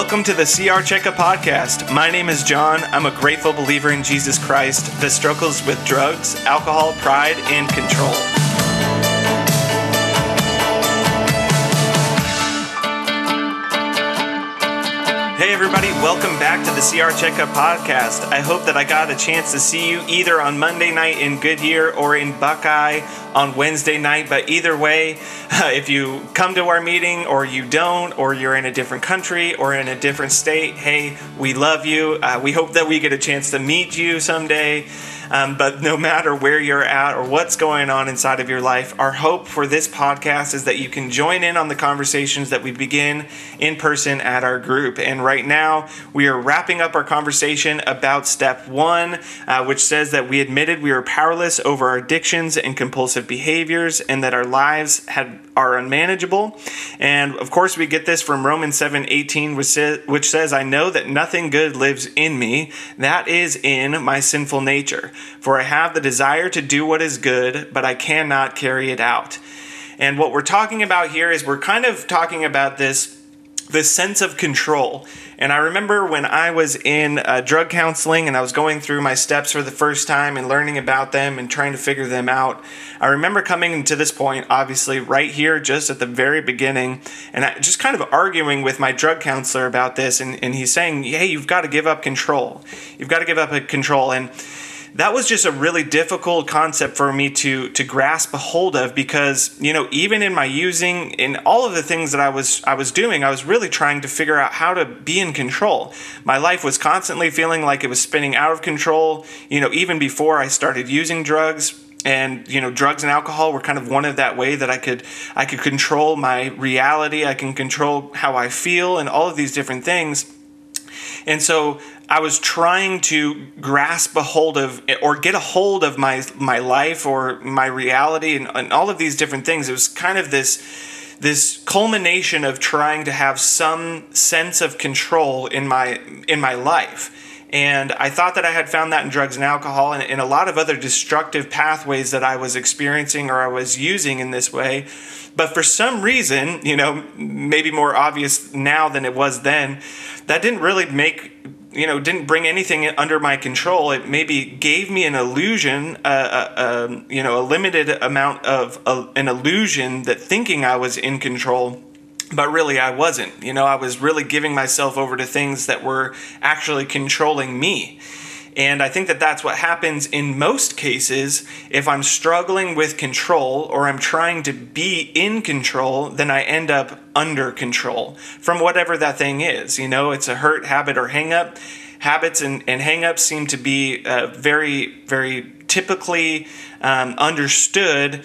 Welcome to the CR Checkup Podcast. My name is John. I'm a grateful believer in Jesus Christ that struggles with drugs, alcohol, pride, and control. Hey, everybody, welcome back to the CR Checkup Podcast. I hope that I got a chance to see you either on Monday night in Goodyear or in Buckeye on Wednesday night. But either way, if you come to our meeting or you don't, or you're in a different country or in a different state, hey, we love you. Uh, we hope that we get a chance to meet you someday. Um, but no matter where you're at or what's going on inside of your life, our hope for this podcast is that you can join in on the conversations that we begin in person at our group. And right now, we are wrapping up our conversation about step one, uh, which says that we admitted we were powerless over our addictions and compulsive behaviors and that our lives had are unmanageable. And of course, we get this from Romans 7 18, which says, which says, I know that nothing good lives in me, that is in my sinful nature. For I have the desire to do what is good, but I cannot carry it out. And what we're talking about here is we're kind of talking about this this sense of control. And I remember when I was in uh, drug counseling and I was going through my steps for the first time and learning about them and trying to figure them out. I remember coming to this point, obviously, right here, just at the very beginning, and I, just kind of arguing with my drug counselor about this. And, and he's saying, hey, you've got to give up control. You've got to give up control. And that was just a really difficult concept for me to to grasp a hold of because you know even in my using in all of the things that I was I was doing I was really trying to figure out how to be in control. My life was constantly feeling like it was spinning out of control, you know, even before I started using drugs and you know drugs and alcohol were kind of one of that way that I could I could control my reality, I can control how I feel and all of these different things. And so I was trying to grasp a hold of or get a hold of my my life or my reality and, and all of these different things. It was kind of this this culmination of trying to have some sense of control in my in my life. And I thought that I had found that in drugs and alcohol and in a lot of other destructive pathways that I was experiencing or I was using in this way. But for some reason, you know, maybe more obvious now than it was then, that didn't really make you know didn't bring anything under my control. It maybe gave me an illusion uh, uh, um, you know a limited amount of uh, an illusion that thinking i was in control but really i wasn't. You know i was really giving myself over to things that were actually controlling me and I think that that's what happens in most cases. If I'm struggling with control or I'm trying to be in control, then I end up under control from whatever that thing is. You know, it's a hurt, habit, or hangup. Habits and, and hang ups seem to be uh, very, very typically um, understood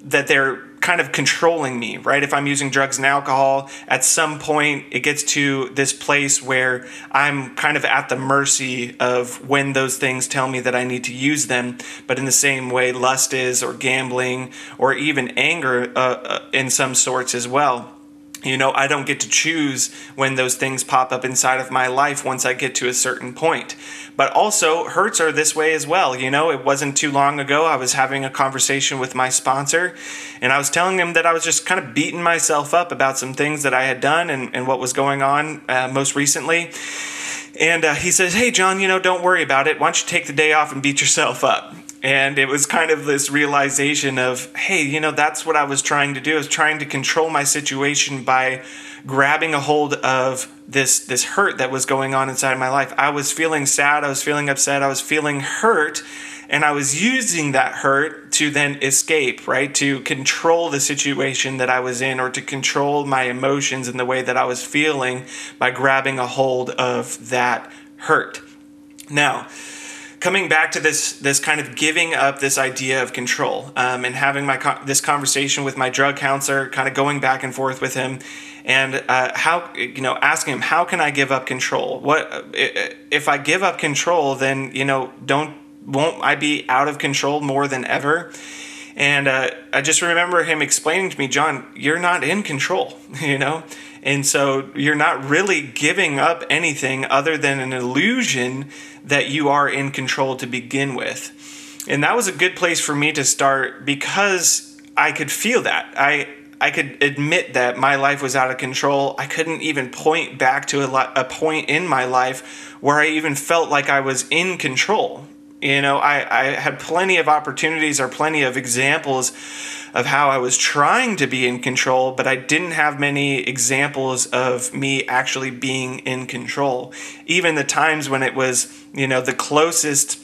that they're kind of controlling me, right? If I'm using drugs and alcohol, at some point it gets to this place where I'm kind of at the mercy of when those things tell me that I need to use them. But in the same way, lust is, or gambling, or even anger uh, uh, in some sorts as well you know, I don't get to choose when those things pop up inside of my life once I get to a certain point. But also, hurts are this way as well. You know, it wasn't too long ago I was having a conversation with my sponsor, and I was telling him that I was just kind of beating myself up about some things that I had done and, and what was going on uh, most recently. And uh, he says, Hey, John, you know, don't worry about it. Why don't you take the day off and beat yourself up? And it was kind of this realization of, hey, you know, that's what I was trying to do. I was trying to control my situation by grabbing a hold of this this hurt that was going on inside my life. I was feeling sad, I was feeling upset, I was feeling hurt, and I was using that hurt to then escape, right? To control the situation that I was in or to control my emotions and the way that I was feeling by grabbing a hold of that hurt. Now, coming back to this this kind of giving up this idea of control um, and having my this conversation with my drug counselor, kind of going back and forth with him, and uh, how you know asking him how can I give up control? What if I give up control? Then you know don't won't I be out of control more than ever? And uh, I just remember him explaining to me, John, you're not in control, you know? And so you're not really giving up anything other than an illusion that you are in control to begin with. And that was a good place for me to start because I could feel that. I I could admit that my life was out of control. I couldn't even point back to a, a point in my life where I even felt like I was in control. You know, I, I had plenty of opportunities or plenty of examples of how I was trying to be in control, but I didn't have many examples of me actually being in control. Even the times when it was, you know, the closest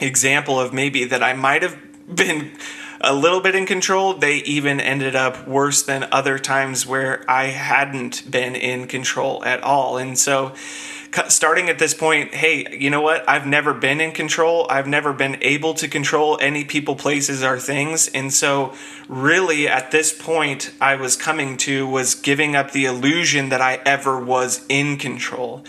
example of maybe that I might have been a little bit in control, they even ended up worse than other times where I hadn't been in control at all. And so, starting at this point, hey, you know what? I've never been in control. I've never been able to control any people, places, or things. And so, really, at this point, I was coming to was giving up the illusion that I ever was in control.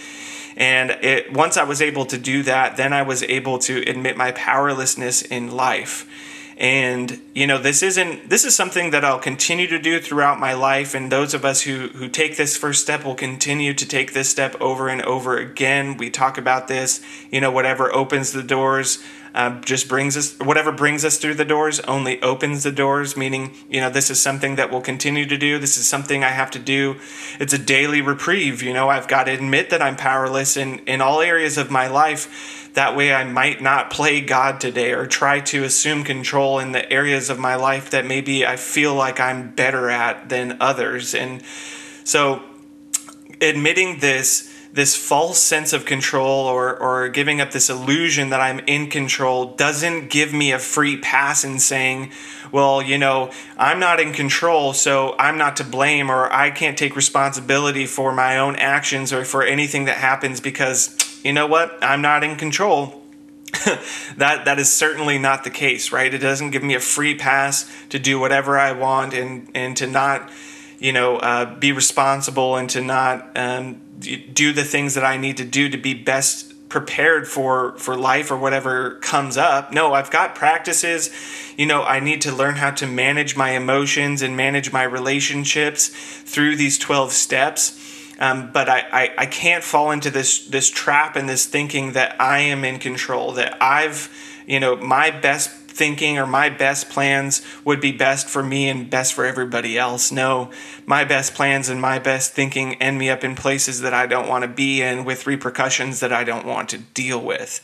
And it, once I was able to do that, then I was able to admit my powerlessness in life and you know this isn't this is something that i'll continue to do throughout my life. And those of us who who take this first step will continue to take this step over and over again. We talk about this you know whatever opens the doors uh, just brings us whatever brings us through the doors only opens the doors. Meaning you know this is something that we'll continue to do. This is something i have to do. It's a daily reprieve. You know i've got to admit that i'm powerless in in all areas of my life that way, I might not play God today or try to assume control in the areas of my life that maybe I feel like I'm better at than others. And so, admitting this this false sense of control or, or giving up this illusion that I'm in control doesn't give me a free pass in saying, well, you know, I'm not in control, so I'm not to blame, or I can't take responsibility for my own actions or for anything that happens because you know what? I'm not in control. that that is certainly not the case, right? It doesn't give me a free pass to do whatever I want and and to not, you know, uh, be responsible and to not um, do the things that I need to do to be best prepared for for life or whatever comes up. No, I've got practices. You know, I need to learn how to manage my emotions and manage my relationships through these 12 steps um, but I, I, I can't fall into this this trap and this thinking that I am in control, that I've, you know, my best thinking or my best plans would be best for me and best for everybody else. No, my best plans and my best thinking end me up in places that I don't want to be in with repercussions that I don't want to deal with.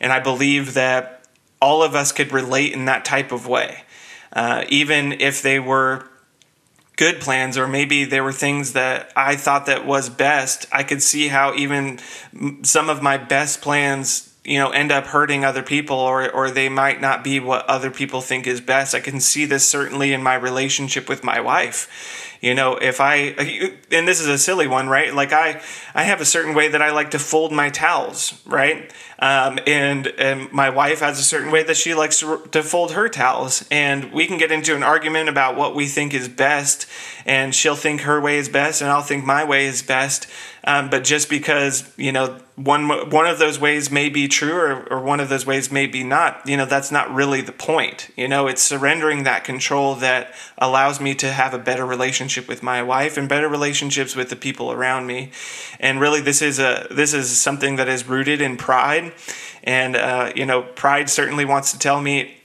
And I believe that all of us could relate in that type of way. Uh, even if they were good plans or maybe there were things that I thought that was best, I could see how even some of my best plans you know end up hurting other people or or they might not be what other people think is best. I can see this certainly in my relationship with my wife. You know, if I and this is a silly one, right? Like I I have a certain way that I like to fold my towels, right? Um, and and my wife has a certain way that she likes to, to fold her towels, and we can get into an argument about what we think is best, and she'll think her way is best, and I'll think my way is best. Um, but just because you know one one of those ways may be true or, or one of those ways may be not you know that's not really the point you know it's surrendering that control that allows me to have a better relationship with my wife and better relationships with the people around me. And really this is a this is something that is rooted in pride. And uh, you know pride certainly wants to tell me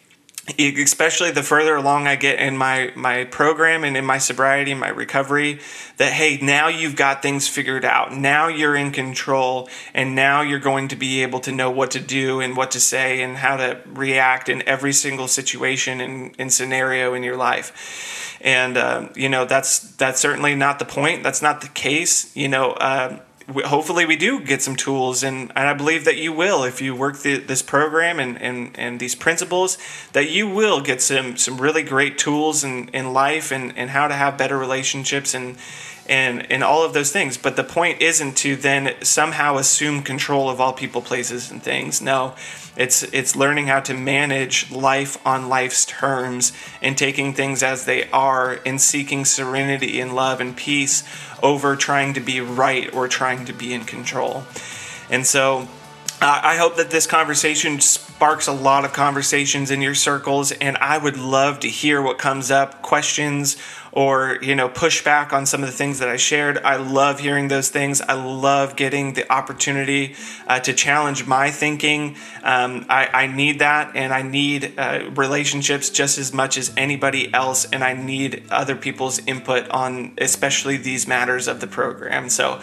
especially the further along I get in my my program and in my sobriety my recovery that hey now you've got things figured out. Now you're in control and now you're going to be able to know what to do and what to say and how to react in every single situation and, and scenario in your life. And uh, you know that's that's certainly not the point. That's not the case. You know uh, hopefully we do get some tools and, and i believe that you will if you work the, this program and, and, and these principles that you will get some, some really great tools in, in life and, and how to have better relationships and and and all of those things. But the point isn't to then somehow assume control of all people places and things. No it's it's learning how to manage life on life's terms and taking things as they are and seeking serenity and love and peace over trying to be right or trying to be in control. And so uh, I hope that this conversation sparks a lot of conversations in your circles, and I would love to hear what comes up, questions, or you know push back on some of the things that I shared. I love hearing those things. I love getting the opportunity uh, to challenge my thinking. Um, I, I, need that, and I need uh, relationships just as much as anybody else, and I need other people's input on especially these matters of the program. So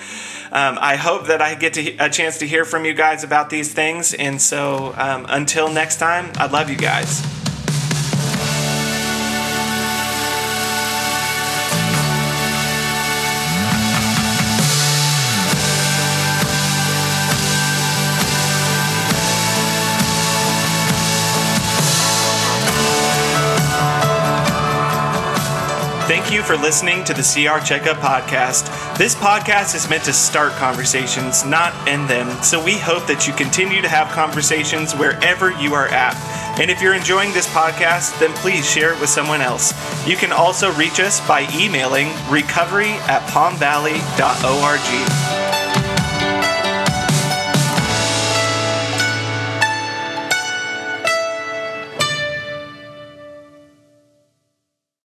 um, I hope that I get to, a chance to hear from you guys about these things. And so um, until next time, I love you guys. You for listening to the CR Checkup Podcast. This podcast is meant to start conversations, not end them. So we hope that you continue to have conversations wherever you are at. And if you're enjoying this podcast, then please share it with someone else. You can also reach us by emailing recovery at palmvalley.org.